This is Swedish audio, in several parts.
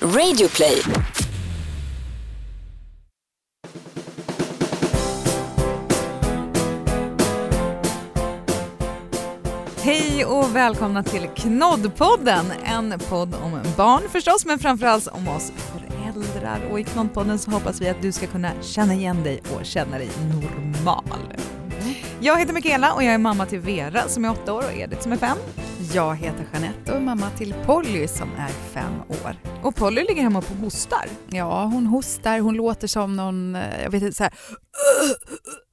Radioplay. Hej och välkomna till Knoddpodden, en podd om barn förstås, men framförallt om oss föräldrar. Och i Knoddpodden så hoppas vi att du ska kunna känna igen dig och känna dig normal. Jag heter Michaela och jag är mamma till Vera som är åtta år och Edith som är fem. Jag heter Jeanette och är mamma till Polly som är fem år. Och Polly ligger hemma och hostar. Ja, hon hostar, hon låter som någon, eh, jag vet inte, så här,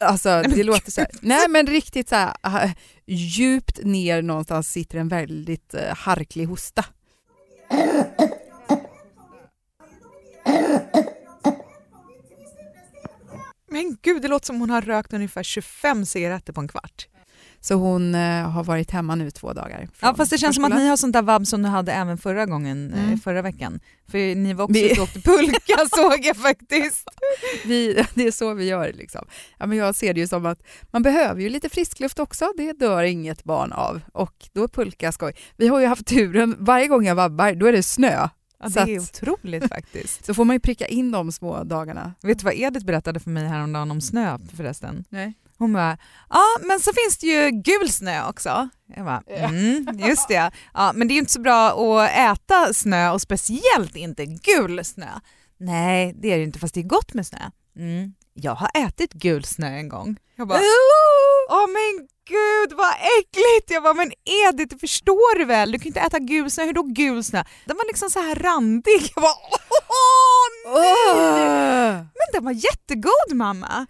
Alltså Nej, men det låter så här, nej men riktigt så här, djupt ner någonstans sitter en väldigt uh, harklig hosta. Men gud, det låter som hon har rökt ungefär 25 cigaretter på en kvart. Så hon uh, har varit hemma nu två dagar. Ja fast det känns som att ni har sånt där vabb som ni hade även förra gången, eh, Mm. förra veckan. För ni var också Vi- ute och åkte pulka såg jag faktiskt. vi, det är så vi gör. Liksom. Ja, men jag ser det ju som att man behöver ju lite friskluft också. Det dör inget barn av. Och då är pulka skoj. Vi har ju haft turen, varje gång jag vabbar, då är det snö. Ja, det är otroligt faktiskt. Så får man ju pricka in de små dagarna. Vet du vad Edith berättade för mig häromdagen om snö förresten? Nej. Hon bara, ja men så finns det ju gul snö också. Jag bara, mm, just det. Ja, men det är ju inte så bra att äta snö och speciellt inte gul snö. Nej, det är det ju inte fast det är gott med snö. Mm. Jag har ätit gul snö en gång. Jag bara, åh men gud vad äckligt! Jag bara, men Edith det förstår du väl? Du kan inte äta gul snö, hur då gul snö? Den var liksom så här randig. Jag bara, åh nej! Men den var jättegod mamma.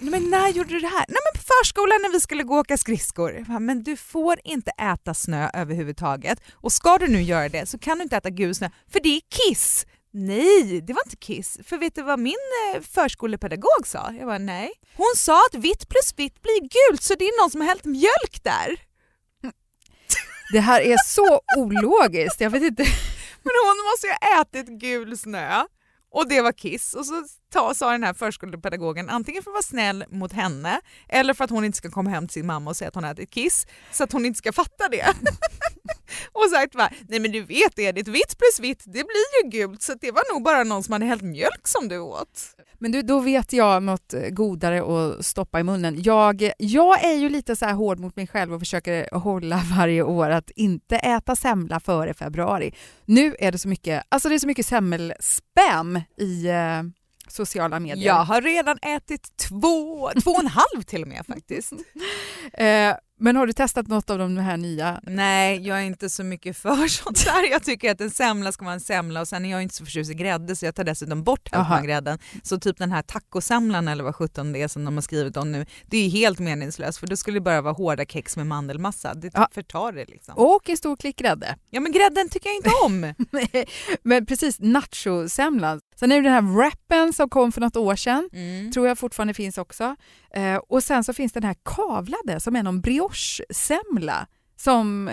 "Nej, men när gjorde du det här? Nej men på förskolan när vi skulle gå och åka skridskor. Bara, men du får inte äta snö överhuvudtaget och ska du nu göra det så kan du inte äta gul snö för det är kiss. Nej, det var inte kiss. För vet du vad min eh, förskolepedagog sa? Jag bara, nej. Hon sa att vitt plus vitt blir gult så det är någon som har hällt mjölk där. Det här är så ologiskt. Jag vet inte. Men hon måste ju ha ätit gul snö och det var kiss. Och så ta, sa den här förskolepedagogen antingen för att vara snäll mot henne eller för att hon inte ska komma hem till sin mamma och säga att hon ätit kiss så att hon inte ska fatta det. och sagt bara, nej men du vet Edith, vitt plus vitt det blir ju gult så det var nog bara någon som hade hällt mjölk som du åt. Men du, då vet jag något godare att stoppa i munnen. Jag, jag är ju lite så här hård mot mig själv och försöker hålla varje år att inte äta semla före februari. Nu är det så mycket, alltså det är så mycket semmelspam i eh, sociala medier. Jag har redan ätit två, två och en halv till och med faktiskt. Eh, men har du testat något av de här nya? Nej, jag är inte så mycket för sånt där. Jag tycker att en semla ska vara en semla och sen är jag inte så förtjust i grädde så jag tar dessutom bort hälften av grädden. Så typ den här tacosemlan eller vad sjutton det är som de har skrivit om nu, det är helt meningslöst för då skulle det bara vara hårda kex med mandelmassa. Det Ja. förtar det liksom. Och en stor klick grädde. Ja men grädden tycker jag inte om. Men precis, nachosemlan. Sen är det den här wrappen som kom för något år sedan. Mm. tror jag fortfarande finns också. Eh, och sen så finns den här kavlade som är någon brioche-semla som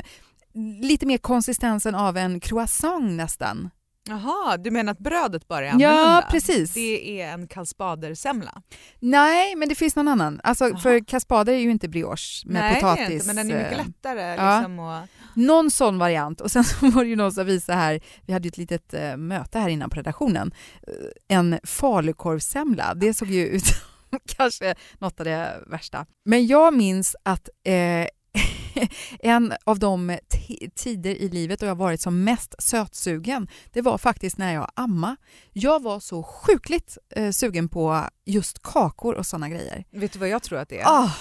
lite mer konsistensen av en croissant nästan. Jaha, du menar att brödet bara är Ja, annorlunda? precis. Det är en kalspadersemla. Nej, men det finns någon annan. Alltså, Aha. för kaspader är ju inte brioche med Nej, potatis. inte, men den är mycket eh, lättare. ja. Liksom, och... Någon sån variant. Och sen så var det ju någon som visade här, vi hade ju ett litet eh, möte här innan på redaktionen, eh, en falukorvssemla. Det såg ju ut kanske något av det värsta. Men jag minns att eh, en av de ti- tider i livet då jag varit som mest sötsugen, det var faktiskt när jag amma. Jag var så sjukligt eh, sugen på just kakor och såna grejer. Vet du vad jag tror att det är? Ah,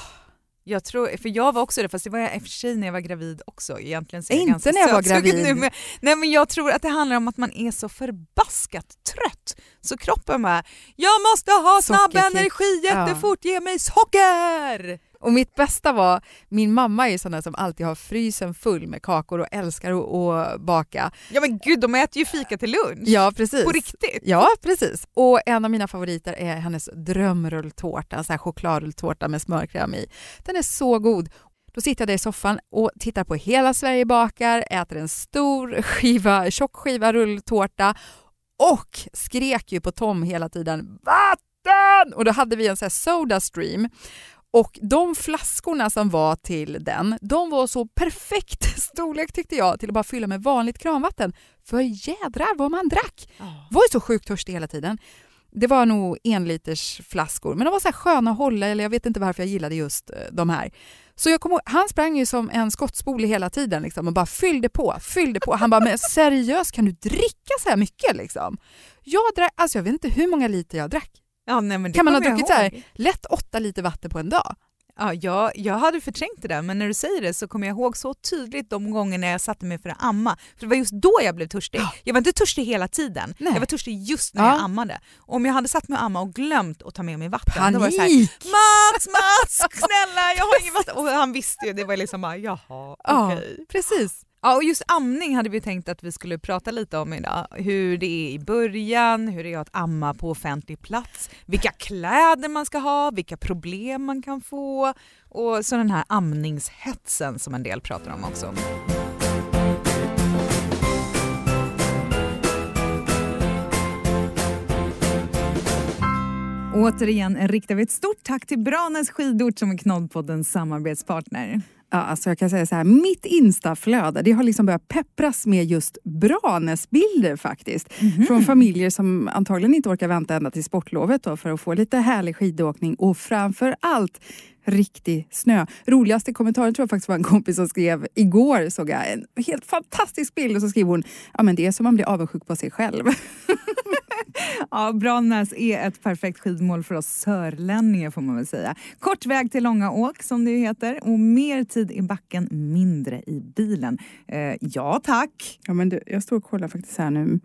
Jag tror, för jag var också det, fast det var jag i och för sig när jag var gravid också. Egentligen så är jag Inte när jag var gravid. Nu, men, nej men jag tror att det handlar om att man är så förbaskat trött. Så kroppen bara, jag måste ha snabb energi Ja. jättefort, ge mig socker! Och mitt bästa var, min mamma är ju sån som alltid har frysen full med kakor och älskar att, att baka. Ja men gud, de äter ju fika till lunch. Ja, precis. På riktigt. Ja, precis. Och en av mina favoriter är hennes drömrulltårta, en sån här chokladrulltårta med smörkräm i. Den är så god. Då sitter jag där i soffan och tittar på Hela Sverige bakar, äter en stor skiva, tjock skiva rulltårta och skrek ju på Tom hela tiden “Vatten!” och då hade vi en sån här Soda Stream Och de flaskorna som var till den, de var så perfekt storlek tyckte jag till att bara fylla med vanligt kranvatten. För jädrar vad man drack! var ju så sjukt törstig hela tiden. Det var nog enliters flaskor, men de var så här sköna att hålla, eller jag vet inte varför jag gillade just eh, de här. Så jag kom ihåg, han sprang ju som en skottspole hela tiden liksom, och bara fyllde på, fyllde på. Han bara, men seriöst kan du dricka så här mycket liksom? Jag drack, alltså jag vet inte hur många liter jag drack. Ja, nej, men kan man ha druckit så här, lätt åtta liter vatten på en dag? Ja, jag, jag hade förträngt det där men när du säger det så kommer jag ihåg så tydligt de gångerna jag satte mig för att amma. För det var just då jag blev törstig. Jag var inte törstig hela tiden, Nej. jag var törstig just när Ja. jag ammade. Och om jag hade satt mig och amma och glömt att ta med mig vatten, då var det så här, Panik! Mats, Mats, snälla jag har inget vatten. Och han visste ju, det var liksom bara jaha, Ja, okej. precis. Ja, och just amning hade vi tänkt att vi skulle prata lite om idag. Hur det är i början, hur det är att amma på offentlig plats, vilka kläder man ska ha, vilka problem man kan få och så den här amningshetsen som en del pratar om också. Återigen riktar vi ett stort tack till Branäs skidort som är Knoddpoddens samarbetspartner. Ja, alltså jag kan säga så här, mitt instaflöde det har liksom börjat peppras med just Branäsbilder faktiskt. Från familjer som antagligen inte orkar vänta ända till sportlovet då, för att få lite härlig skidåkning och framför allt riktig snö. Roligaste kommentaren tror jag faktiskt var en kompis som skrev igår, såg jag en helt fantastisk bild och så skrev hon, ja men det är som man blir avundsjuk på sig själv. Ja, Branäs är ett perfekt skidmål för oss sörlänningar får man väl säga. Kort väg till långa åk som det heter och mer tid i backen, mindre i bilen. Eh, ja tack! Ja, men du, jag står och kollar faktiskt här nu.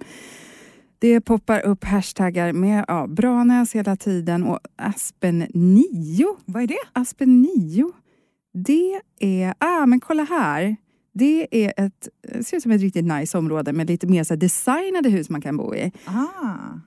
Det poppar upp hashtaggar med ja, Branäs hela tiden och Aspen 9. Vad är det? Aspen 9, det är... Ah, men kolla här. Det är ett, ser ut som ett riktigt nice område med lite mer så designade hus man kan bo i. Ah.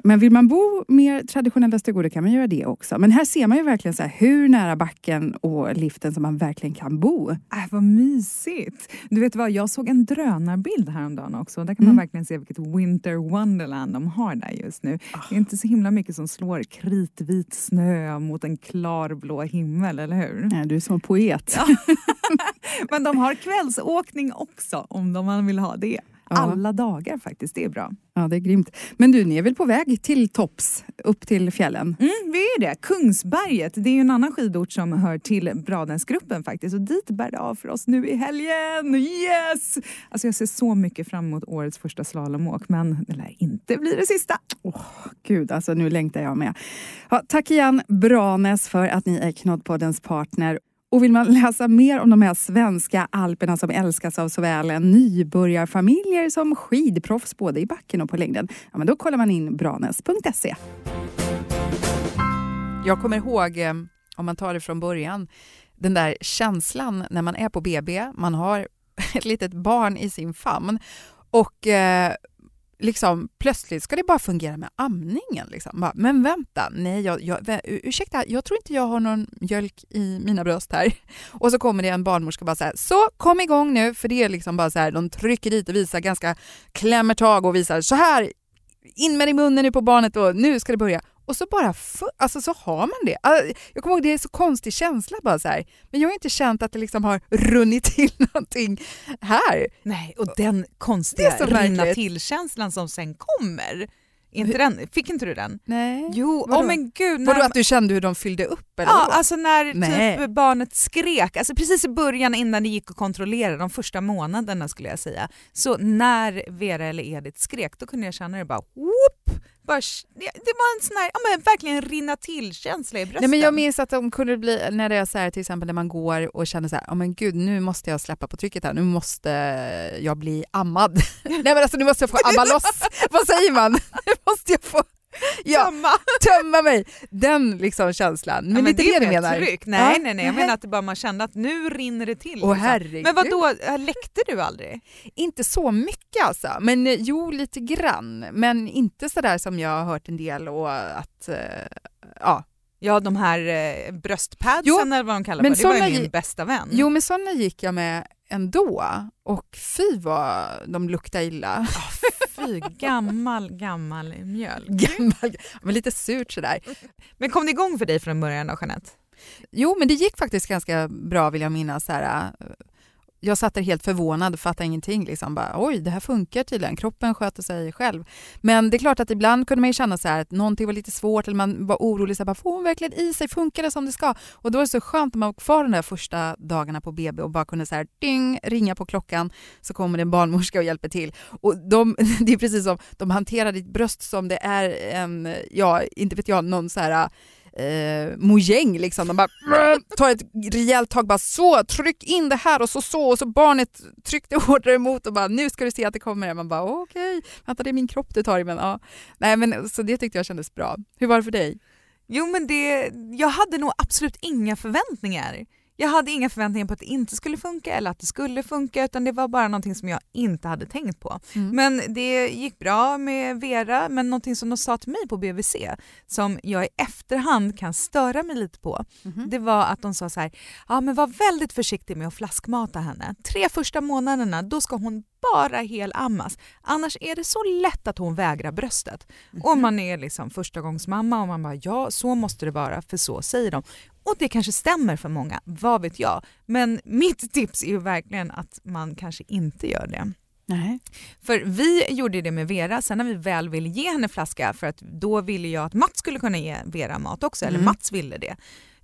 Men vill man bo mer traditionella stugor då kan man göra det också. Men här ser man ju verkligen så hur nära backen och liften som man verkligen kan bo. Äh, vad mysigt! Du vet vad, jag såg en drönarbild häromdagen också. Där kan Mm. man verkligen se vilket winter wonderland de har där just nu. Det är inte så himla mycket som slår kritvit snö mot en klarblå himmel, eller hur? Ja, du är som poet. Men de har kvällsåkning också om de man vill ha det. Ja. Alla dagar faktiskt, det är bra. Ja, det är grymt. Men du, ni är väl på väg till tops, upp till fjällen? Mm, vi är det. Kungsberget, det är en annan skidort som hör till Bradensgruppen faktiskt. Och dit bär det av för oss nu i helgen. Yes! Alltså jag ser så mycket fram emot årets första slalomåk, men det lär inte bli det sista. Gud, alltså nu längtar jag med. Ja, tack igen Branäs för att ni är Knoddpoddens partner. Och vill man läsa mer om de här svenska alperna som älskas av såväl nybörjarfamiljer som skidproffs både i backen och på längden, ja, men då kollar man in branes.se. Jag kommer ihåg, eh, om man tar det från början, den där känslan när man är på BB, man har ett litet barn i sin famn och eh, liksom, plötsligt ska det bara fungera med amningen. Liksom. Bara, Men vänta, nej, jag, jag, ursäkta, jag tror inte jag har någon mjölk i mina bröst här. Och så kommer det en barnmorska och bara så här, så kom igång nu, för det är liksom bara så här, de trycker dit och visar ganska, klämmer tag och visar så här, in med det i munnen nu på barnet och nu ska det börja. Och så bara, alltså så har man det. Alltså, Jag kommer ihåg, det är så konstig känsla bara så här. Men jag har inte känt att det liksom har runnit till någonting här. Nej, och den konstiga rinna till-känslan som sen kommer. Inte den, fick inte du den? Nej. Jo, Vadå? åh men gud. Vadå att du kände hur de fyllde upp? Eller Ja, vadå? alltså när Nej. typ barnet skrek, alltså precis i början innan det gick att kontrollera, de första månaderna skulle jag säga. Så när Vera eller Edith skrek, då kunde jag känna det bara whoop! Bara, det var en sån här, ja men verkligen rinna till-känsla i bröstet. Nej, men jag minns att de kunde bli, när det är så här, till exempel när man går och känner så här, oh, men gud nu måste jag släppa på trycket här, nu måste jag bli ammad. Nej men alltså nu måste jag få amma loss, vad säger man? Nu måste jag få ja, Tömma. tömma mig. Den liksom känslan. Men, Ja, lite det, är du väl ett menar? Tryck. Nej, Ja. nej, nej, jag menar att det bara man kände att nu rinner det till. Åh liksom. herregud. Men vad då läckte du aldrig? Inte så mycket alltså, men eh, jo lite grann. Men inte så där som jag har hört en del och att, eh, ja. Ja, de här eh, bröstpadsen eller vad de kallar men för, det var ju min bästa vän. Jo men sådana gick jag med ändå och fy vad de luktade illa. Fy, gammal, gammal mjölk. Gammal, men lite surt sådär. Men kom det igång för dig från början då, Jeanette? Jo, men det gick faktiskt ganska bra vill jag minnas. Så här, jag satt där helt förvånad, och fattade ingenting. Liksom. Bara, Oj, det här funkar tydligen. Kroppen sköter sig själv. Men det är klart att ibland kunde man känna så här, att någonting var lite svårt eller man var orolig. Så här, bara, får hon verkligen i sig? Funkar det som det ska? Och då var det så skönt när man var kvar de där första dagarna på BB och bara kunde så här, ding, ringa på klockan så kommer det en barnmorska och hjälper till. Och de, det är precis som de hanterar ditt bröst som det är en, ja, inte vet jag, någon så här eh, mojäng liksom. De bara tar ett rejält tag, bara så, tryck in det här och så så och så barnet tryckte hårdare emot och bara nu ska du se att det kommer. Man bara okej, okay. vänta det är min kropp du tar i men ja. Nej men så det tyckte jag kändes bra. Hur var det för dig? Jo men det, jag hade nog absolut inga förväntningar. Jag hade inga förväntningar på att det inte skulle funka eller att det skulle funka utan det var bara någonting som jag inte hade tänkt på. Mm. Men det gick bra med Vera men någonting som de sa till mig på BVC som jag i efterhand kan störa mig lite på mm. det var att de sa så här, ja men var väldigt försiktig med att flaskmata henne. Tre första månaderna då ska hon bara helammas. Annars är det så lätt att hon vägrar bröstet. Mm. Och man är liksom förstagångsmamma och man bara ja så måste det vara för så säger de. Och det kanske stämmer för många, vad vet jag. Men mitt tips är ju verkligen att man kanske inte gör det. Nej. För vi gjorde det med Vera, sen när vi väl ville ge henne flaska för att då ville jag att Mats skulle kunna ge Vera mat också, mm. eller Mats ville det.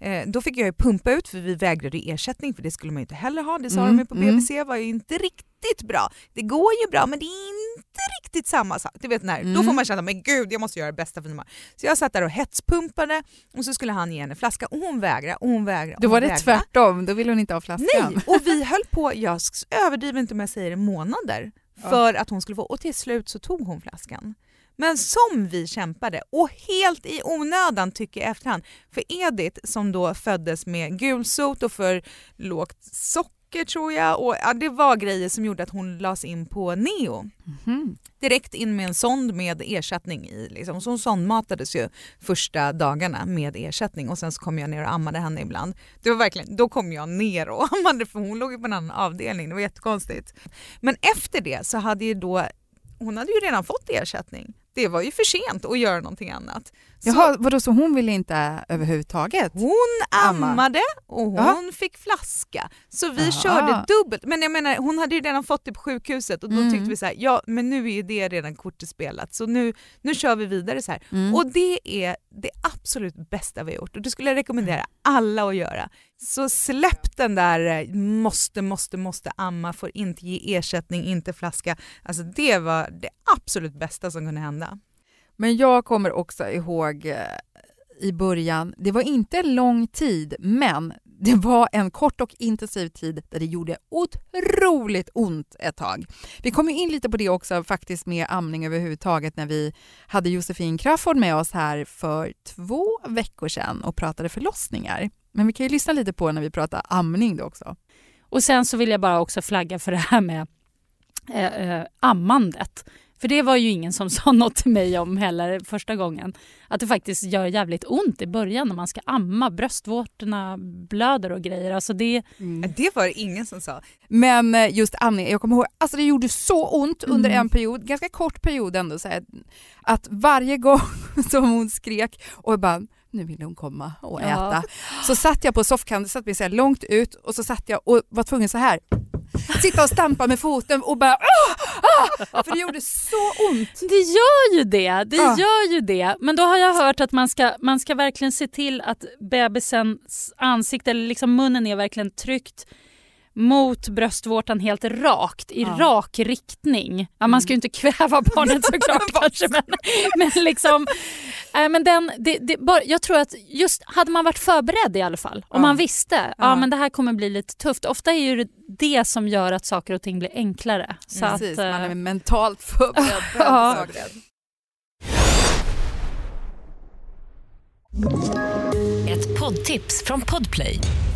Eh, då fick jag ju pumpa ut för vi vägrade ersättning för det skulle man ju inte heller ha. Det sa mm. de på BVC mm. var ju inte riktigt bra. Det går ju bra men det är inte riktigt samma sak. Du vet när, mm. Då får man känna men gud jag måste göra det bästa för mina Så jag satt där och hetspumpade och så skulle han ge henne flaska och hon vägrade och hon vägrade. Då var det vägrade. tvärtom, då ville hon inte ha flaskan. Nej, och vi höll på, jag överdriver inte om jag säger månader för ja. att hon skulle få och till slut så tog hon flaskan. Men som vi kämpade och helt i onödan tycker jag efterhand. För Edith som då föddes med gulsot och för lågt socker tror jag och ja, det var grejer som gjorde att hon lades in på neo. Mm. Direkt in med en sond med ersättning i. Liksom. Så hon sondmatades ju första dagarna med ersättning och sen så kom jag ner och ammade henne ibland. Det var verkligen, då kom jag ner och ammade för hon låg ju på en annan avdelning, det var jättekonstigt. Men efter det så hade ju då hon hade ju redan fått ersättning det var ju för sent att göra någonting annat. Så, Jaha, vadå, så hon ville inte överhuvudtaget? Hon ammade och hon Jaha. fick flaska. Så vi Jaha. körde dubbelt. Men jag menar, hon hade ju redan fått det på sjukhuset och då mm. tyckte vi så här, ja men nu är ju det redan kortet spelat så nu, nu kör vi vidare så här. Mm. Och det är det absolut bästa vi har gjort och det skulle jag rekommendera alla att göra. Så släpp den där eh, måste, måste, måste amma, får inte ge ersättning, inte flaska. Alltså det var det absolut bästa som kunde hända. Men jag kommer också ihåg eh, i början, det var inte en lång tid, men det var en kort och intensiv tid där det gjorde otroligt ont ett tag. Vi kom in lite på det också faktiskt med amning överhuvudtaget när vi hade Josefin Crafoord med oss här för två veckor sedan och pratade förlossningar. Men vi kan ju lyssna lite på när vi pratar amning då också. Och sen så vill jag bara också flagga för det här med eh, eh, ammandet. För det var ju ingen som sa något till mig om heller första gången. Att det faktiskt gör jävligt ont i början när man ska amma. Bröstvårtorna blöder och grejer. Alltså det... Mm. det var det ingen som sa. Men eh, just amning, jag kommer ihåg, alltså det gjorde så ont under mm. en period, ganska kort period ändå. Så här, att varje gång som hon skrek och bara nu vill hon komma och äta. Ja. Så satt jag på soffkanten, satt mig så långt ut och så satt jag och var tvungen så här sitta och stampa med foten och bara ah, ah, för det gjorde så ont. Det gör ju det, det ah. gör ju det. Men då har jag hört att man ska, man ska verkligen se till att bebisens ansikte eller liksom munnen är verkligen tryckt mot bröstvårtan helt rakt, i ja. rak riktning. Ja, man ska ju inte kväva barnet såklart kanske men, men liksom... Äh, men den, det, det, bara, jag tror att just hade man varit förberedd i alla fall, om ja. man visste ja. ja. men det här kommer bli lite tufft. Ofta är ju det, det som gör att saker och ting blir enklare. Så Precis, att, man är mentalt förberedd. ja. Ett poddtips från Podplay.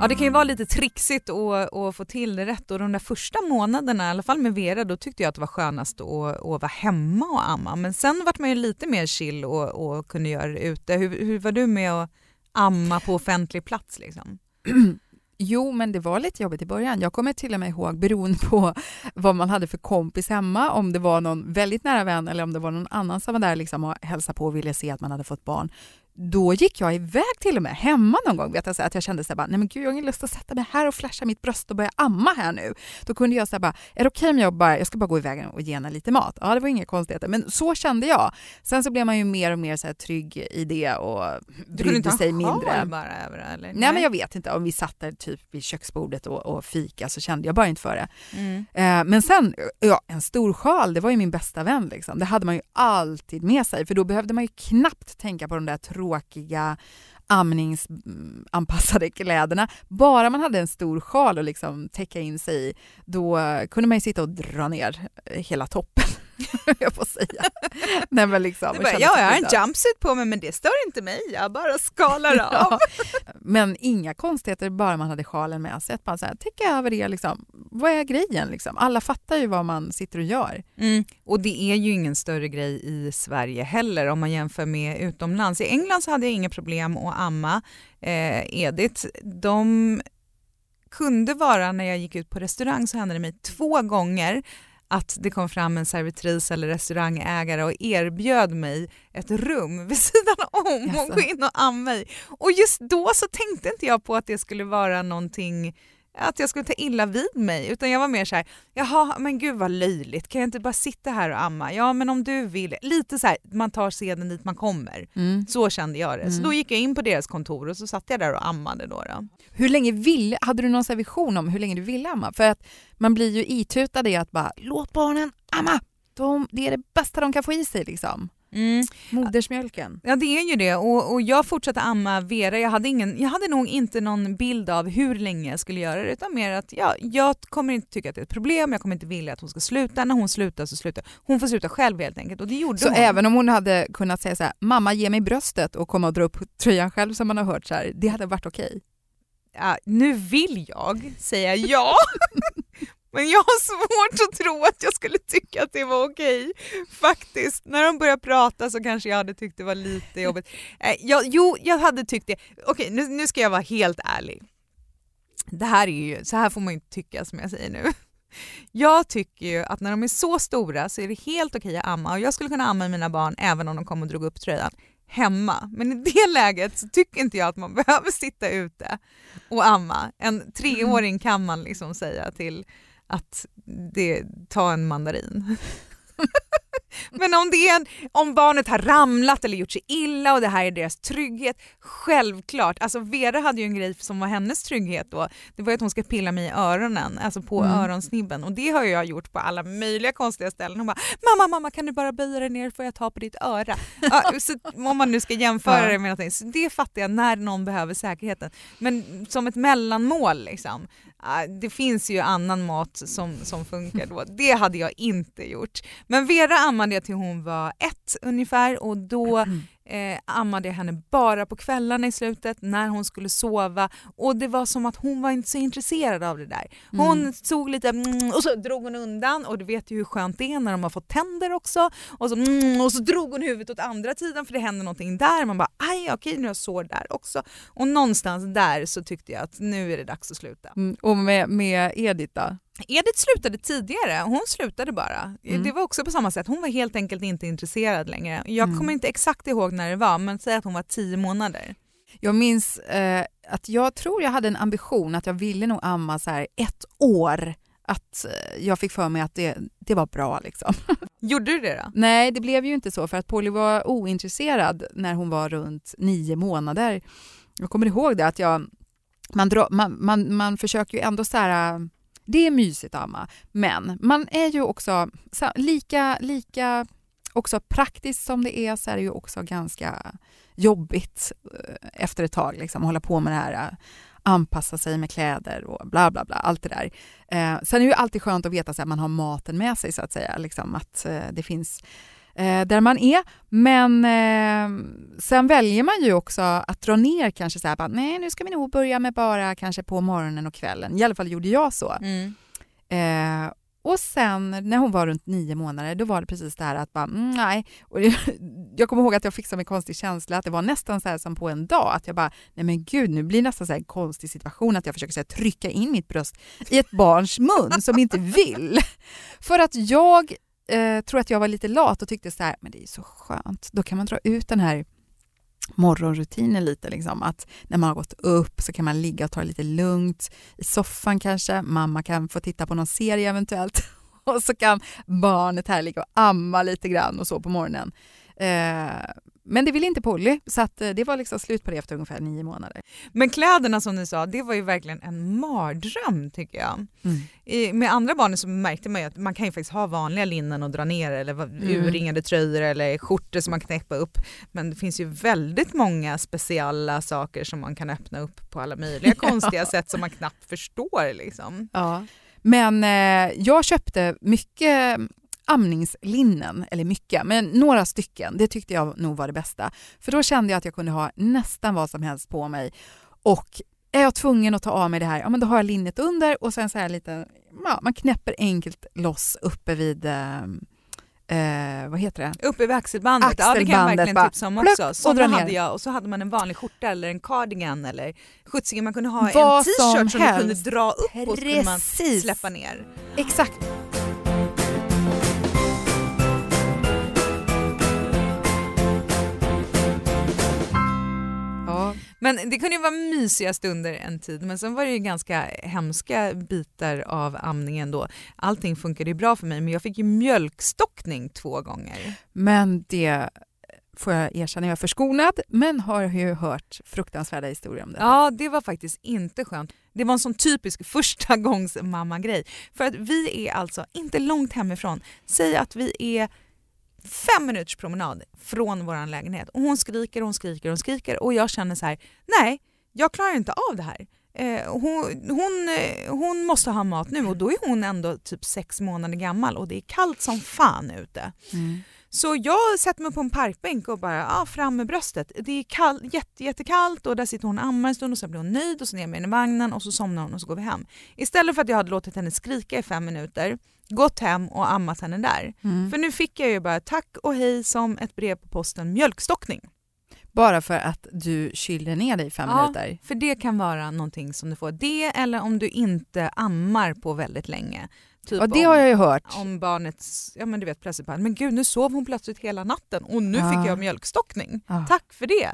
Ja det kan ju vara lite trixigt att, att få till det rätt och de där första månaderna, i alla fall med Vera, då tyckte jag att det var skönast att, att vara hemma och amma. Men sen vart man ju lite mer chill och, och kunde göra det ute. Hur, hur var du med att amma på offentlig plats? Liksom? Jo, men det var lite jobbigt i början. Jag kommer till och med ihåg, beroende på vad man hade för kompis hemma, om det var någon väldigt nära vän eller om det var någon annan som var där liksom och hälsade på och ville se att man hade fått barn, då gick jag iväg till och med hemma någon gång. Vet jag, så att jag kände så här, bara, nej men gud jag har ingen lust att sätta mig här och flasha mitt bröst och börja amma här nu. Då kunde jag säga bara, är det okej okay om jag bara, jag ska bara gå iväg och ge henne lite mat? Ja, det var inga konstigheter, men så kände jag. Sen så blev man ju mer och mer så här trygg i det och brydde sig mindre. bara över eller? Nej. nej. men jag vet inte, om vi satt där typ vid köksbordet och, och fika så kände jag bara inte för det. Mm. Eh, men sen, ja, en stor sjal, det var ju min bästa vän liksom. Det hade man ju alltid med sig, för då behövde man ju knappt tänka på de där tråkiga tråkiga, amningsanpassade mm, kläderna. Bara man hade en stor sjal att liksom täcka in sig i, då kunde man ju sitta och dra ner eh, hela toppen. jag får säga. Nej, men liksom, bara, ja, jag har en jumpsuit på mig men det stör inte mig, jag bara skalar av. ja. Men inga konstigheter bara man hade sjalen med sig. Att bara så här, täcka över det, liksom. vad är grejen? Liksom? Alla fattar ju vad man sitter och gör. Mm. Och det är ju ingen större grej i Sverige heller om man jämför med utomlands. I England så hade jag inga problem att amma eh, Edith. De kunde vara, när jag gick ut på restaurang så hände det mig två gånger att det kom fram en servitris eller restaurangägare och erbjöd mig ett rum vid sidan om och gå in och amma mig. Och just då så tänkte inte jag på att det skulle vara någonting att jag skulle ta illa vid mig utan jag var mer så här, jaha men gud vad löjligt, kan jag inte bara sitta här och amma? Ja men om du vill, lite så här, man tar seden dit man kommer. Mm. Så kände jag det. Mm. Så då gick jag in på deras kontor och så satt jag där och ammade då. då. Hur länge ville, hade du någon vision om hur länge du ville amma? För att man blir ju itutad i att bara, låt barnen amma! De, det är det bästa de kan få i sig liksom. Mm. Modersmjölken. Ja det är ju det och, och jag fortsatte amma Vera. Jag hade, ingen, jag hade nog inte någon bild av hur länge jag skulle göra det utan mer att ja, jag kommer inte tycka att det är ett problem, jag kommer inte vilja att hon ska sluta. När hon slutar så slutar hon. får sluta själv helt enkelt och det gjorde så hon. Så även om hon hade kunnat säga så här, mamma ge mig bröstet och komma och dra upp tröjan själv som man har hört så här, det hade varit okej? Okay. Ja, nu vill jag säga ja, Men jag har svårt att tro att jag skulle tycka att det var okej. Faktiskt. När de började prata så kanske jag hade tyckt det var lite jobbigt. Eh, jag, jo, jag hade tyckt det. Okej, nu, nu ska jag vara helt ärlig. Det här är ju, så här får man inte tycka som jag säger nu. Jag tycker ju att när de är så stora så är det helt okej att amma och jag skulle kunna amma mina barn även om de kom och drog upp tröjan hemma. Men i det läget så tycker inte jag att man behöver sitta ute och amma. En treåring kan man liksom säga till att det, ta en mandarin. Men om, det är, om barnet har ramlat eller gjort sig illa och det här är deras trygghet, självklart. Alltså Vera hade ju en grej som var hennes trygghet då. Det var att hon ska pilla mig i öronen, alltså på mm. öronsnibben. Och det har jag gjort på alla möjliga konstiga ställen. Hon bara “mamma, mamma kan du bara böja dig ner får jag ta på ditt öra?” ja, så, Om man nu ska jämföra det med någonting. Så det fattar jag när någon behöver säkerheten. Men som ett mellanmål liksom. Det finns ju annan mat som, som funkar då. Det hade jag inte gjort. Men Vera ammade jag till hon var ett ungefär och då mm eh, ammade jag henne bara på kvällarna i slutet när hon skulle sova och det var som att hon var inte så intresserad av det där. Hon mm. såg lite mm, och så drog hon undan och du vet ju hur skönt det är när de har fått tänder också och så, mm, och så drog hon huvudet åt andra sidan för det hände någonting där. Man bara aj okej nu har jag sår där också. Och någonstans där så tyckte jag att nu är det dags att sluta. Mm, och med, med Edith då? Edith slutade tidigare, hon slutade bara. Mm. Det var också på samma sätt, hon var helt enkelt inte intresserad längre. Jag mm. kommer inte exakt ihåg när det var, men säg att hon var tio månader. Jag minns eh, att jag tror jag hade en ambition att jag ville nog amma så här ett år. Att eh, jag fick för mig att det, det var bra. Liksom. Gjorde du det då? Nej, det blev ju inte så för att Polly var ointresserad när hon var runt nio månader. Jag kommer ihåg det att jag, man, dra, man, man, man försöker ju ändå så här det är mysigt att amma, men man är ju också lika, lika också praktiskt som det är så är det ju också ganska jobbigt eh, efter ett tag, liksom, hålla på med det här eh, anpassa sig med kläder och bla bla bla, allt det där. Eh, sen är det ju alltid skönt att veta att man har maten med sig så att säga, liksom, att eh, det finns eh, där man är. Men eh, sen väljer man ju också att dra ner kanske så här, bara, nej nu ska vi nog börja med bara kanske på morgonen och kvällen. I alla fall gjorde jag så. Mm. Och sen när hon var runt nio månader, då var det precis det här att bara, mm, nej. Och jag, jag kommer ihåg att jag fick som en konstig känsla, att det var nästan så här som på en dag, att jag bara, nej men gud, nu blir det nästan så här en konstig situation att jag försöker så här, trycka in mitt bröst i ett barns mun som inte vill. För att jag eh, tror att jag var lite lat och tyckte så här, men det är så skönt, då kan man dra ut den här morgonrutinen lite. Liksom. Att när man har gått upp så kan man ligga och ta det lite lugnt i soffan kanske. Mamma kan få titta på någon serie eventuellt. Och så kan barnet här ligga och amma lite grann och så på morgonen. Eh, men det ville inte Polly, så eh, det var liksom slut på det efter ungefär nio månader. Men kläderna som ni sa, det var ju verkligen en mardröm tycker jag. Mm. I, med andra barnen så märkte man ju att man kan ju faktiskt ha vanliga linnen och dra ner eller Mm. urringade tröjor eller skjortor som man knäppa upp. Men det finns ju väldigt många speciella saker som man kan öppna upp på alla möjliga konstiga sätt som man knappt förstår. Liksom. Ja. Men eh, jag köpte mycket amningslinnen, eller mycket, men några stycken. Det tyckte jag nog var det bästa. För då kände jag att jag kunde ha nästan vad som helst på mig. Och är jag tvungen att ta av mig det här, ja men då har jag linnet under och sen så här lite, ja, man knäpper enkelt loss uppe vid eh, eh, vad heter det? Uppe vid axelbandet, ja, det kan jag Axelbandet, verkligen bara tipsa om också. och Sådana hade jag och så hade man en vanlig skjorta eller en cardigan eller skjutsingen. Man kunde ha Vad en t-shirt som som, man kunde dra upp och så kunde man Precis. släppa ner. Exakt. Ja, Men det kunde ju vara mysiga stunder en tid men sen var det ju ganska hemska bitar av amningen då. Allting funkade ju bra för mig men jag fick ju mjölkstockning två gånger. men det får jag erkänna, jag är förskonad, men har ju hört fruktansvärda historier om det. Ja, det var faktiskt inte skönt. Det var en sån typisk första gångs mamma-grej. För att vi är alltså inte långt hemifrån. Säg att vi är fem minuters promenad från vår lägenhet och hon skriker och hon skriker och hon skriker och jag känner så här, nej, jag klarar inte av det här. Eh, hon, hon, eh, hon måste ha mat nu och då är hon ändå typ sex månader gammal och det är kallt som fan ute. Mm. Så jag sätter mig på en parkbänk och bara ah, fram med bröstet. Det är kall, jätte, jättekallt och där sitter hon och ammar en stund och så blir hon nöjd och så ner med henne i vagnen och så somnar hon och så går vi hem. Istället för att jag hade låtit henne skrika i fem minuter, gått hem och ammat henne där. Mm. För nu fick jag ju bara tack och hej som ett brev på posten mjölkstockning. Bara för att du kylde ner dig i fem Ja. minuter. För det kan vara någonting som du får. Det eller om du inte ammar på väldigt länge. Typ Ja, det om, har jag ju hört. om barnets, ja men du vet plötsligt bara, men gud nu sov hon plötsligt hela natten och nu Ja. fick jag mjölkstockning. Ja. Tack för det.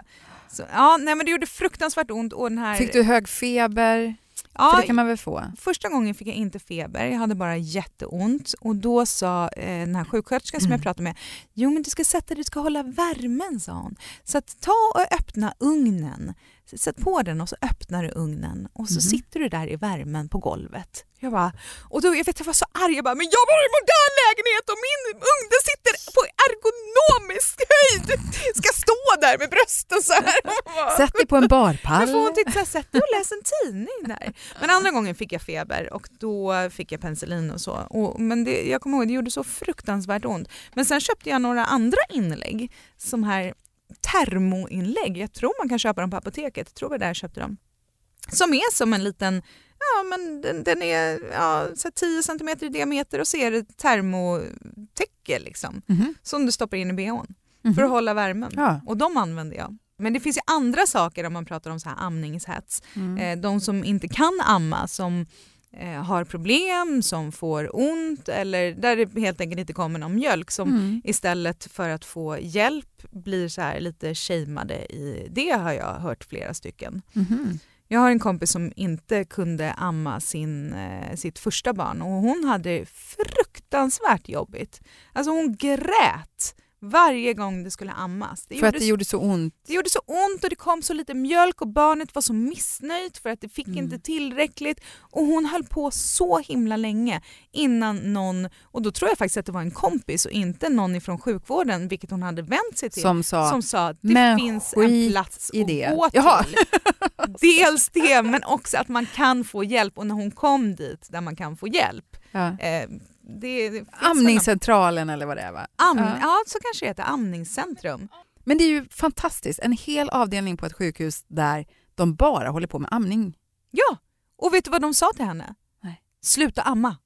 Så, ja, nej, men det gjorde fruktansvärt ont. Och den här, Fick du hög feber? Ja, För det kan man väl få? Första gången fick jag inte feber, jag hade bara jätteont och då sa eh, den här sjuksköterskan som Mm. jag pratade med, jo men du ska sätta dig, du ska hålla värmen sa hon. Så att ta och öppna ugnen, sätt på den och så öppnar du ugnen och så Mhm. sitter du där i värmen på golvet. Jag bara, och då, jag vet jag var så arg, jag bara, men jag bor i en modern lägenhet och min ugn den sitter på ergonomisk höjd, ska stå där med brösten så här. Sätt dig på en barpall. får hon tyckte såhär, sätt dig och läs en tidning där. Men andra gången fick jag feber och då fick jag penicillin och så. Och, men det, jag kommer ihåg, det gjorde så fruktansvärt ont. Men sen köpte jag några andra inlägg, som här termoinlägg. Jag tror man kan köpa dem på apoteket, jag tror det där jag köpte dem. Som är som en liten, ja men den, den är ja, så här 10 cm i diameter och så är det termotäcke liksom. Mhm. Som du stoppar in i bhn Mhm. för att hålla värmen. Ja. Och de använder jag. Men det finns ju andra saker om man pratar om så här amningshets. Mm. Eh, de som inte kan amma, som har problem, som får ont eller där det helt enkelt inte kommer någon mjölk som Mm. istället för att få hjälp blir så här lite shameade i det har jag hört flera stycken. Mhm. Jag har en kompis som inte kunde amma sin, eh, sitt första barn och hon hade fruktansvärt jobbigt. Alltså hon grät varje gång det skulle ammas. Det För att det gjorde så ont. det gjorde så ont och det kom så lite mjölk och barnet var så missnöjt för att det fick Mm. inte tillräckligt. Och hon höll på så himla länge innan någon, och då tror jag faktiskt att det var en kompis och inte någon ifrån sjukvården, vilket hon hade vänt sig till, Som sa, som sa att det "Men finns en plats att det." gå Jaha. till. Dels det, men också att man kan få hjälp och när hon kom dit där man kan få hjälp ja. eh, det, det Amningscentralen eller vad det är va? Am, Ja. ja. så kanske det heter. Amningscentrum. Men det är ju fantastiskt, en hel avdelning på ett sjukhus där de bara håller på med amning. Ja, och vet du vad de sa till henne? Nej. Sluta amma.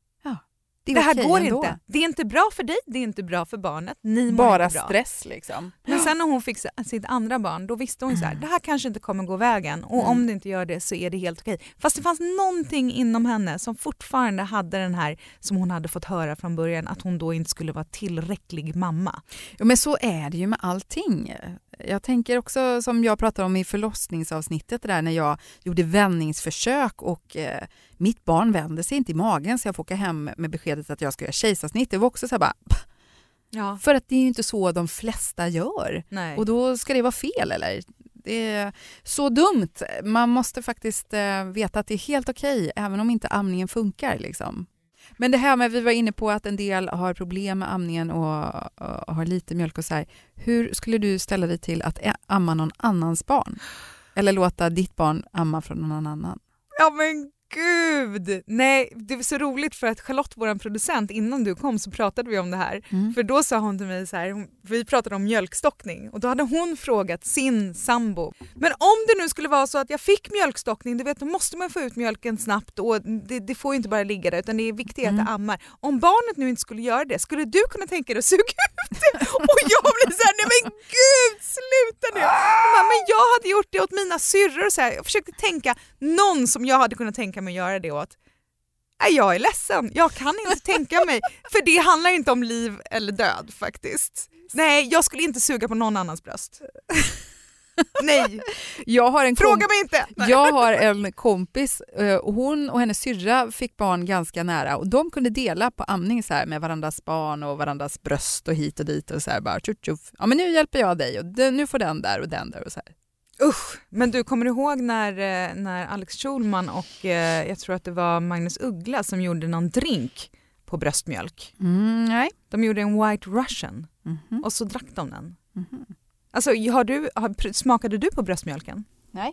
Det, Det här går ändå. inte. Det är inte bra för dig, det är inte bra för barnet. Ni Bara inte bra. stress liksom. Men sen när hon fick sitt andra barn, då visste hon så här, det här kanske inte kommer gå vägen och om det inte gör det så är det helt okej. Fast det fanns någonting inom henne som fortfarande hade den här, som hon hade fått höra från början, att hon då inte skulle vara tillräcklig mamma. Ja, men så är det ju med allting. Jag tänker också som jag pratade om i förlossningsavsnittet där när jag gjorde vändningsförsök och eh, mitt barn vände sig inte i magen så jag får åka hem med beskedet att jag ska göra kejsarsnitt. Det var också så här bara, Ja. för att det är ju inte så de flesta gör. Nej. Och då ska det vara fel eller? Det är så dumt. Man måste faktiskt eh, veta att det är helt okej även om inte amningen funkar. Liksom. Men det här med, vi var inne på att en del har problem med amningen och, och har lite mjölk och så här. Hur skulle du ställa dig till att amma någon annans barn? Eller låta ditt barn amma från någon annan? Ja men gud! Nej, det var så roligt för att Charlotte, vår producent, innan du kom så pratade vi om det här. Mm. För då sa hon till mig så här, vi pratade om mjölkstockning och då hade hon frågat sin sambo. Men om det nu skulle vara så att jag fick mjölkstockning, du vet då måste man få ut mjölken snabbt och det, det får ju inte bara ligga där utan det är viktigt att Mm. det ammar. Om barnet nu inte skulle göra det, skulle du kunna tänka dig att suga ut det? Och jag blir så här, nej men gud sluta nu! Men jag hade gjort det åt mina syrror och så här. Jag försökte tänka någon som jag hade kunnat tänka mig att göra det åt. Nej, jag är ledsen, jag kan inte tänka mig. För det handlar inte om liv eller död faktiskt. Nej, jag skulle inte suga på någon annans bröst. Nej, Jag har en fråga mig inte! Jag har en kompis eh, och hon och hennes syrra fick barn ganska nära och de kunde dela på amning så här med varandras barn och varandras bröst och hit och dit och så här bara tjuff, tjuff. Ja men nu hjälper jag dig och nu får den där och den där och så här. Usch, men du kommer du ihåg när, eh, när Alex Schulman och eh, jag tror att det var Magnus Uggla som gjorde någon drink på bröstmjölk? Mm, nej. De gjorde en White Russian Mhm. och så drack de den. Mhm. Alltså, har du, har, smakade du på bröstmjölken? Nej.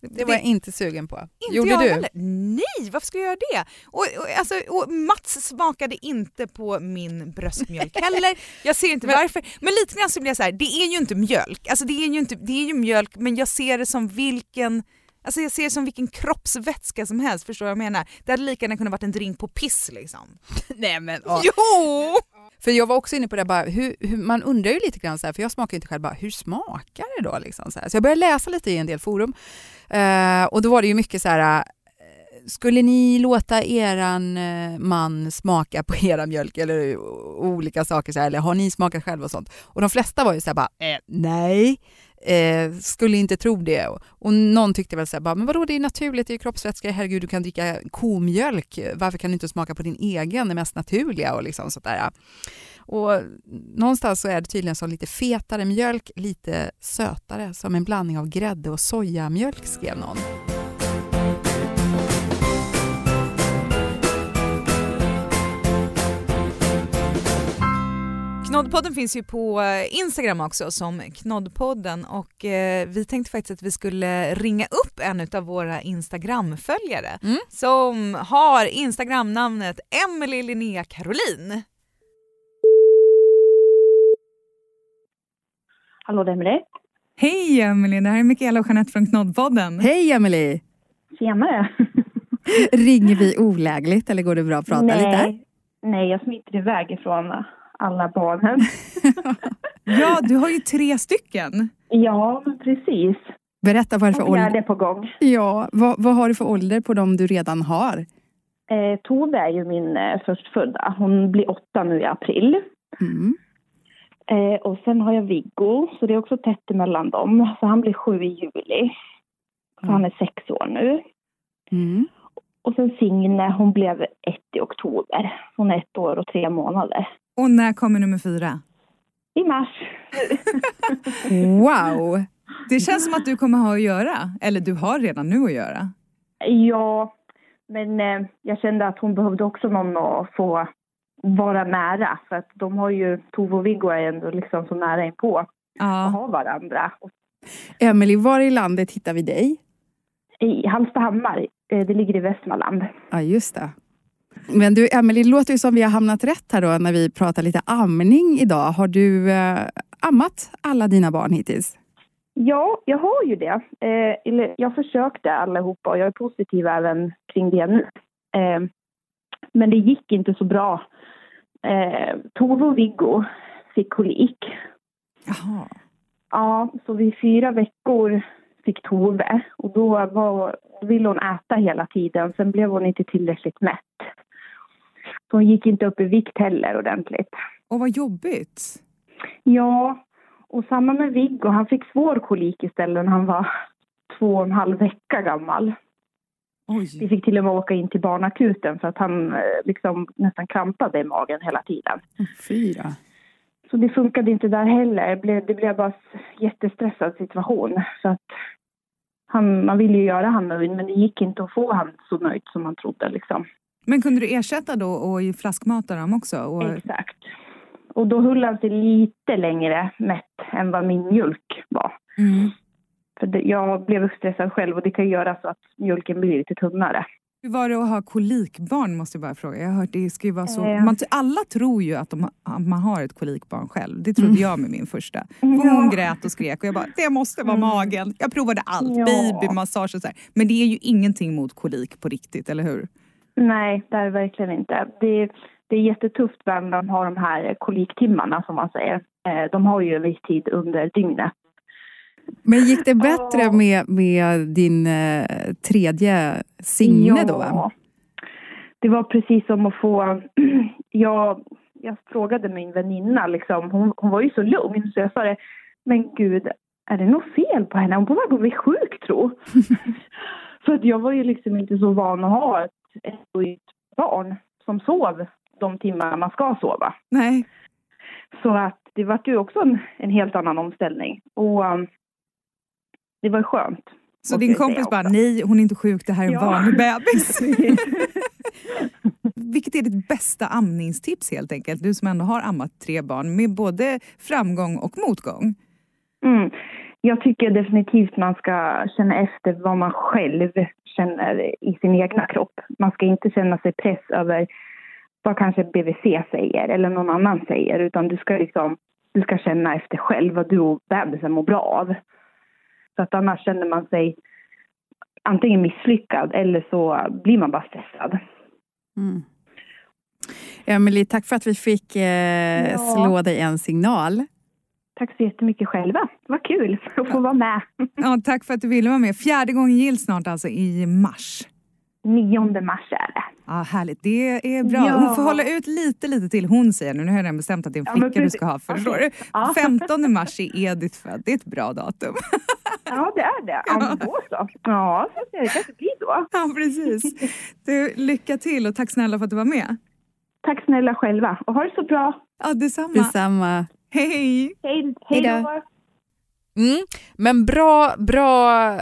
Det var jag inte sugen på. Inte Gjorde jag du? Heller. Nej, varför skulle jag göra det? Och, och, alltså, och Mats smakade inte på min bröstmjölk heller. Jag ser inte Men- varför. Men lite grann så blir jag så här, det är ju inte mjölk. Alltså, det, är ju inte, det är ju mjölk men jag ser det som vilken Alltså jag ser det som vilken kroppsvätska som helst, förstår du vad jag menar? Det hade lika gärna kunnat varit en drink på piss liksom. Nej men ja. Jo! För jag var också inne på det bara, hur, hur, man undrar ju lite grann så här, för jag smakar ju inte själv, bara, hur smakar det då? Liksom, så, så jag började läsa lite i en del forum Eh, och då var det ju mycket så här, skulle ni låta eran eh, man smaka på era mjölk eller olika saker, så här, eller har ni smakat själva och sånt? Och de flesta var ju så här bara, eh, nej, eh, skulle inte tro det. Och, och någon tyckte väl så här, bara, men vadå det är naturligt, det är ju kroppsvätska, herregud du kan dricka komjölk, varför kan du inte smaka på din egen, det mest naturliga och liksom sådär. Och någonstans så är det tydligen som lite fetare mjölk, lite sötare, som en blandning av grädde och sojamjölk skrev någon. Knoddpodden finns ju på eh, Instagram också som Knoddpodden och eh, vi tänkte faktiskt att vi skulle ringa upp en av våra Instagramföljare Mm. som har Instagramnamnet Emelie Linnea Caroline. Hallå, det är Emelie. Hej Emelie, det här är Mikaela och Jeanette från Knoddpodden. Hej Emelie! Tjenare. Ringer vi olägligt eller går det bra att prata lite? Nej, nej, jag smiter iväg ifrån alla barnen. Ja, du har ju tre stycken. ja, precis. Berätta vad är det för är ålder? det på gång. Ja, vad, vad har du för ålder på dem du redan har? Eh, Tove är ju min eh, förstfödda. Hon blir åtta nu i april. Mm. Eh, och sen har jag Viggo, så det är också tätt emellan dem. Så han blir sju i juli. Så Mm. han är sex år nu. Mm. Och sen Signe, hon blev ett i oktober. Hon är ett år och tre månader. Och när kommer nummer fyra? I mars. Wow! Det känns som att du kommer ha att göra, eller du har redan nu att göra. Ja, men eh, jag kände att hon behövde också någon att få vara nära. För att de har ju, Tove och Viggo är ändå liksom så nära inpå och Ja. har varandra. Och Emelie, var i landet hittar vi dig? I Hallstahammar, eh, det ligger i Västmanland. Ja, just det. Men du, Emelie, det låter ju som vi har hamnat rätt här då när vi pratar lite amning idag. Har du eh, ammat alla dina barn hittills? Ja, jag har ju det. Eh, jag försökte allihopa och jag är positiv även kring det nu. Eh, men det gick inte så bra. Eh, Tove och Viggo fick kolik. Jaha. Ja, så vid fyra veckor fick Tove och då, var, då ville hon äta hela tiden. Sen blev hon inte tillräckligt mätt. Så hon gick inte upp i vikt heller ordentligt. Och vad jobbigt. Ja, och samma med Viggo. Han fick svår kolik istället när han var två och en halv vecka gammal. Vi Oj. fick till och med åka in till barnakuten för att han eh, liksom nästan krampade i magen hela tiden. Fyra. Så det funkade inte där heller. Det blev, bara en jättestressad situation. Så att han, man ville ju göra han nöjd men det gick inte att få han så nöjd som man trodde. Liksom. Men kunde du ersätta då och flaskmata dem också? Och... Exakt. Och då höll han sig lite längre mätt än vad min mjölk var. Mm. För det, jag blev stressad själv och det kan göra så att mjölken blir lite tunnare. Hur var det att ha kolikbarn måste jag bara fråga. Jag har hört det ska vara så. Eh. Man, alla tror ju att, de, att man har ett kolikbarn själv. Det trodde jag med min första. För Ja. hon grät och skrek och jag bara, det måste vara Mm. magen. Jag provade allt, Ja. babymassage och så här. Men det är ju ingenting mot kolik på riktigt, eller hur? Nej, det är det verkligen inte. Det, det är jättetufft när de har de här koliktimmarna som man säger. Eh, De har ju en viss tid under dygnet. Men gick det bättre Ja. med, med din eh, tredje Signe då? Va? Det var precis som att få... jag, jag frågade min väninna, liksom, hon, hon var ju så lugn så jag sa det, men gud, är det något fel på henne? Hon på väg att bli sjuk tro. För att jag var ju liksom inte så van att ha ett, ett barn som sov de timmar man ska sova. Nej. Så att det var ju också en, en helt annan omställning. Och um, det var skönt. Så din kompis bara, nej hon är inte sjuk, det här är en Ja. vanlig bebis. Vilket är ditt bästa amningstips helt enkelt? Du som ändå har ammat tre barn med både framgång och motgång. Mm. Jag tycker definitivt man ska känna efter vad man själv känner i sin egna kropp. Man ska inte känna sig press över vad kanske BVC säger eller någon annan säger utan du ska liksom du ska känna efter själv vad du och bebisen mår bra av. Så att annars känner man sig antingen misslyckad eller så blir man bara stressad. Mm. Emelie, tack för att vi fick eh, Ja. slå dig en signal. Tack så jättemycket själva. Det var kul att få vara med. Ja, tack för att du ville vara med. Fjärde gången gillt snart alltså i mars. 9 mars är det. Ja, härligt, det är bra. Ja. Hon får hålla ut lite lite till. Hon säger nu, nu har jag redan bestämt att det är en Ja, flicka du ska ha. Förstår du? Ja. 15 mars är Edith född. Det är ett bra datum. Ja, det är det. Ja, men då så. Ja, så ser det kanske blir då. Ja, precis. Du, lycka till och tack snälla för att du var med. Tack snälla själva och ha det så bra. Ja, detsamma. Detsamma. Hej! Hej, då. Mm. Men bra, bra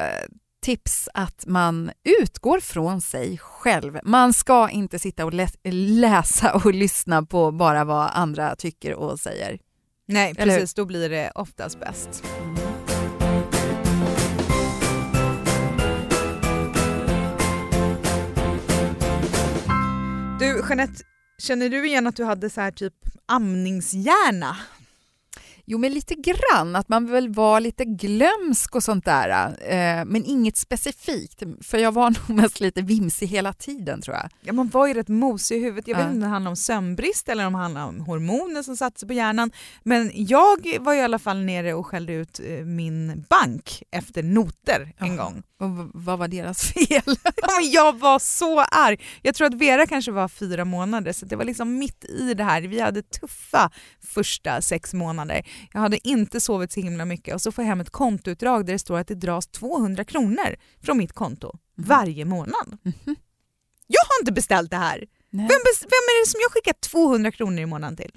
tips att man utgår från sig själv. Man ska inte sitta och lä läsa och lyssna på bara vad andra tycker och säger. Nej, Eller hur? precis. Då blir det oftast bäst. Du, Jeanette, känner du igen att du hade så här typ amningshjärna? Jo, men lite grann, att man väl var lite glömsk och sånt där. Eh, men inget specifikt, för jag var nog mest lite vimsig hela tiden tror jag. Ja, man var ju rätt mosig i huvudet. Jag vet inte om det handlar om sömnbrist eller om det handlar om hormoner som satte sig på hjärnan. Men jag var i alla fall nere och skällde ut eh, min bank efter noter en gång. Och vad var deras fel? Jag var så arg. Jag tror att Vera kanske var fyra månader så det var liksom mitt i det här. Vi hade tuffa första sex månader. Jag hade inte sovit så himla mycket och så får jag hem ett kontoutdrag där det står att det dras 200 kronor från mitt konto varje månad. Mhm. Jag har inte beställt det här. Vem, vem är det som jag skickar 200 kronor i månaden till?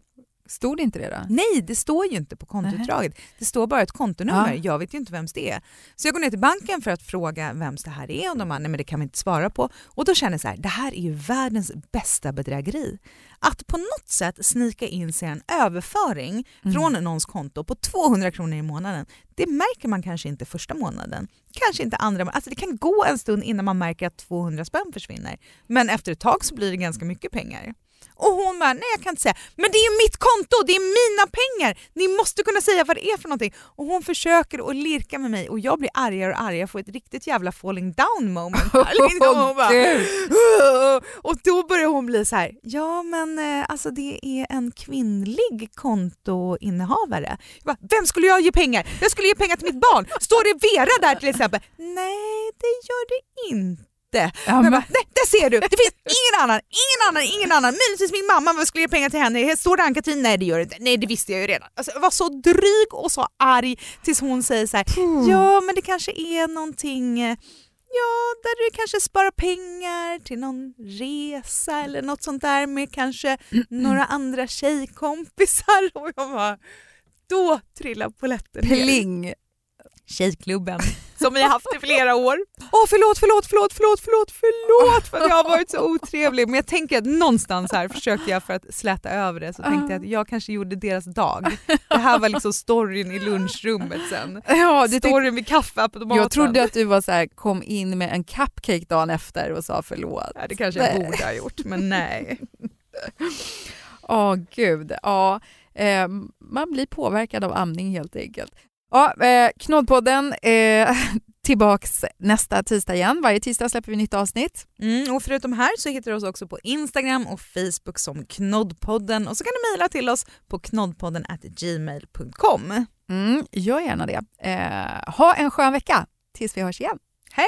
Stod det inte det då? Nej, det står ju inte på kontoutdraget. Det står bara ett kontonummer. Ja. Jag vet ju inte vems det är. Så jag går ner till banken för att fråga vems det här är och de bara, nej men det kan vi inte svara på. Och då känner jag så här, det här är ju världens bästa bedrägeri. Att på något sätt snika in sig en överföring Mm. från någons konto på 200 kronor i månaden, Det märker man kanske inte första månaden, kanske inte andra Alltså det kan gå en stund innan man märker att 200 spänn försvinner. Men efter ett tag så blir det ganska mycket pengar. Och hon bara, nej jag kan inte säga. Men det är mitt konto, det är mina pengar! Ni måste kunna säga vad det är för någonting. Och hon försöker att lirka med mig och jag blir argare och argare, jag får ett riktigt jävla falling down moment. Liksom. och, hon bara, och då börjar hon bli så här, ja men eh, alltså det är en kvinnlig kontoinnehavare. Jag bara, Vem skulle jag ge pengar? Jag skulle ge pengar till mitt barn. Står det Vera där till exempel? Nej det gör det inte inte. Ja, men... bara, nej, där ser du! Det finns ingen annan, ingen annan, ingen annan. Möjligtvis min mamma, vad skulle ge pengar till henne? Står det Ann-Katrin? Nej det gör det inte. Nej det visste jag ju redan. Alltså, jag var så dryg och så arg tills hon säger så här, mm. ja men det kanske är någonting eh, Ja, där du kanske sparar pengar till någon resa eller något sånt där med kanske mm. några andra tjejkompisar. Och jag bara, då trillar polletten Pling! Tjejklubben som vi har haft i flera år. Åh förlåt, förlåt, förlåt, förlåt, förlåt, förlåt för att jag har varit så otrevlig. Men jag tänker att någonstans här försökte jag för att släta över det så tänkte jag att jag kanske gjorde deras dag. Det här var liksom storyn i lunchrummet sen. Ja, det storyn vid kaffeautomaten. Jag trodde att du var så här, kom in med en cupcake dagen efter och sa förlåt. Ja, det kanske jag borde ha gjort men nej. Åh oh, gud, ja. Eh, man blir påverkad av amning helt enkelt. Ja, eh, Knoddpodden eh, tillbaks nästa tisdag igen. Varje tisdag släpper vi nytt avsnitt. Mm, och förutom här så hittar du oss också på Instagram och Facebook som Knoddpodden och så kan du mejla till oss på knoddpodden gmail.com. Mm, gör gärna det. Eh, ha en skön vecka tills vi hörs igen. Hej!